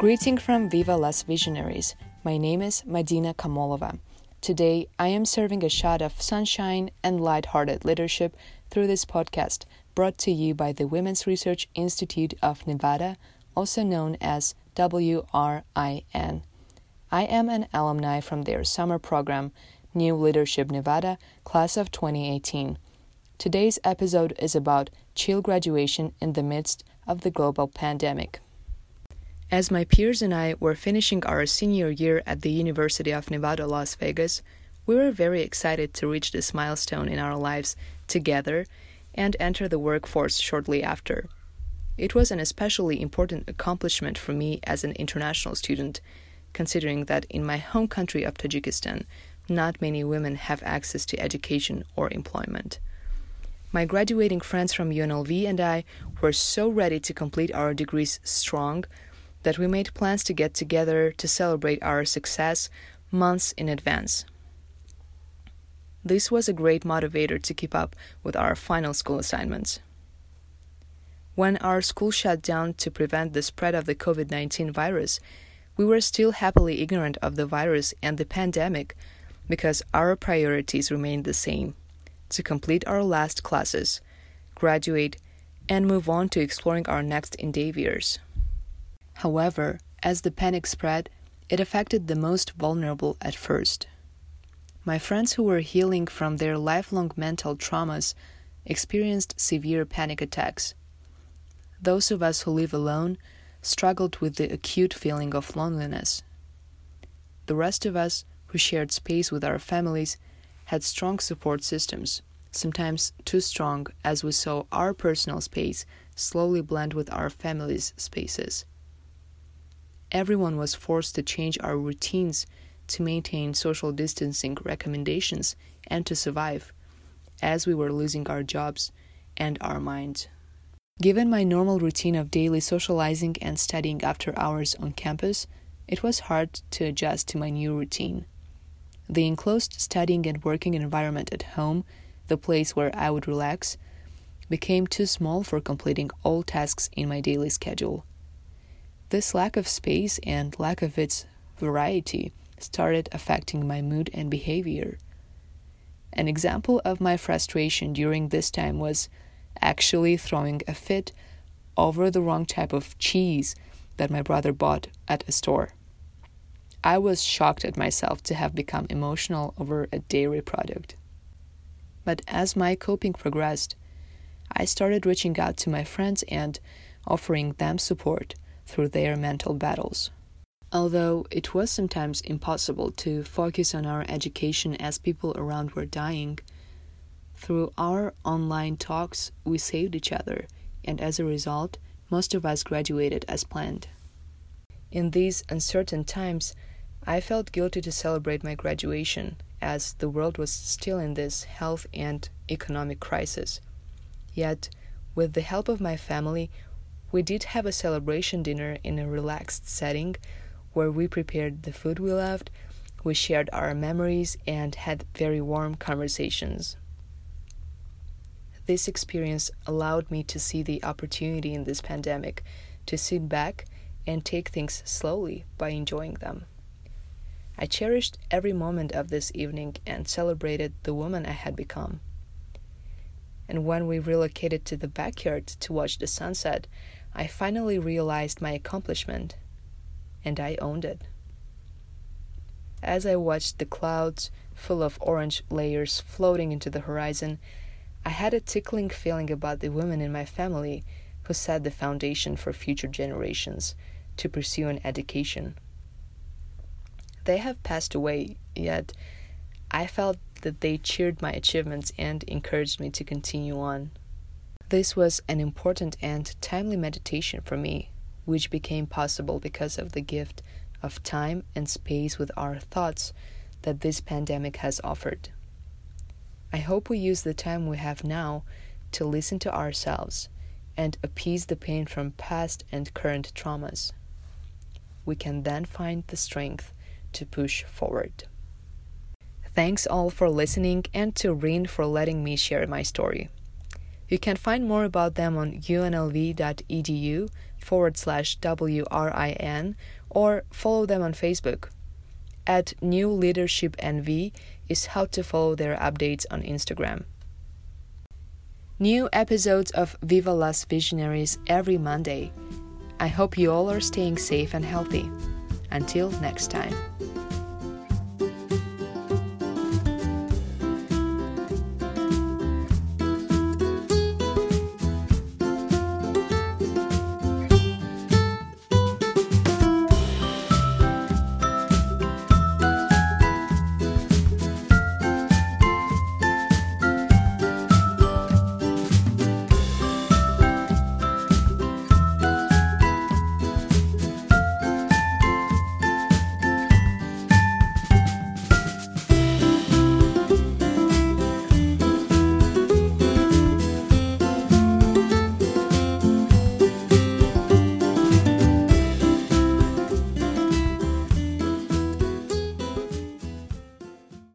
Greeting from Viva Las Visionaries. My name is Madina Kamolova. Today, I am serving a shot of sunshine and light-hearted leadership through this podcast brought to you by the Women's Research Institute of Nevada, also known as WRIN. I am an alumni from their summer program, New Leadership Nevada, class of 2018. Today's episode is about chill graduation in the midst of the global pandemic. As my peers and I were finishing our senior year at the University of Nevada, Las Vegas, we were very excited to reach this milestone in our lives together and enter the workforce shortly after. It was an especially important accomplishment for me as an international student, considering that in my home country of Tajikistan, not many women have access to education or employment. My graduating friends from UNLV and I were so ready to complete our degrees strong that we made plans to get together to celebrate our success months in advance. This was a great motivator to keep up with our final school assignments. When our school shut down to prevent the spread of the COVID 19 virus, we were still happily ignorant of the virus and the pandemic because our priorities remained the same to complete our last classes, graduate, and move on to exploring our next endeavors. However, as the panic spread, it affected the most vulnerable at first. My friends who were healing from their lifelong mental traumas experienced severe panic attacks. Those of us who live alone struggled with the acute feeling of loneliness. The rest of us who shared space with our families had strong support systems, sometimes too strong as we saw our personal space slowly blend with our families' spaces everyone was forced to change our routines to maintain social distancing recommendations and to survive, as we were losing our jobs and our minds. Given my normal routine of daily socializing and studying after hours on campus, it was hard to adjust to my new routine. The enclosed studying and working environment at home, the place where I would relax, became too small for completing all tasks in my daily schedule. This lack of space and lack of its variety started affecting my mood and behavior. An example of my frustration during this time was actually throwing a fit over the wrong type of cheese that my brother bought at a store. I was shocked at myself to have become emotional over a dairy product. But as my coping progressed, I started reaching out to my friends and offering them support through their mental battles. Although it was sometimes impossible to focus on our education as people around were dying, through our online talks we saved each other, and as a result, most of us graduated as planned. In these uncertain times, I felt guilty to celebrate my graduation, as the world was still in this health and economic crisis. Yet, with the help of my family, we did have a celebration dinner in a relaxed setting where we prepared the food we loved, we shared our memories, and had very warm conversations. This experience allowed me to see the opportunity in this pandemic to sit back and take things slowly by enjoying them. I cherished every moment of this evening and celebrated the woman I had become. And when we relocated to the backyard to watch the sunset, I finally realized my accomplishment, and I owned it. As I watched the clouds full of orange layers floating into the horizon, I had a tickling feeling about the women in my family who set the foundation for future generations to pursue an education. They have passed away, yet I felt that they cheered my achievements and encouraged me to continue on. This was an important and timely meditation for me, which became possible because of the gift of time and space with our thoughts that this pandemic has offered. I hope we use the time we have now to listen to ourselves and appease the pain from past and current traumas. We can then find the strength to push forward. Thanks all for listening and to WRIN for letting me share my story. You can find more about them on unlv.edu forward slash WRIN or follow them on Facebook. At New Leadership NV is how to follow their updates on Instagram. New episodes of Viva Las Visionaries every Monday. I hope you all are staying safe and healthy. Until next time.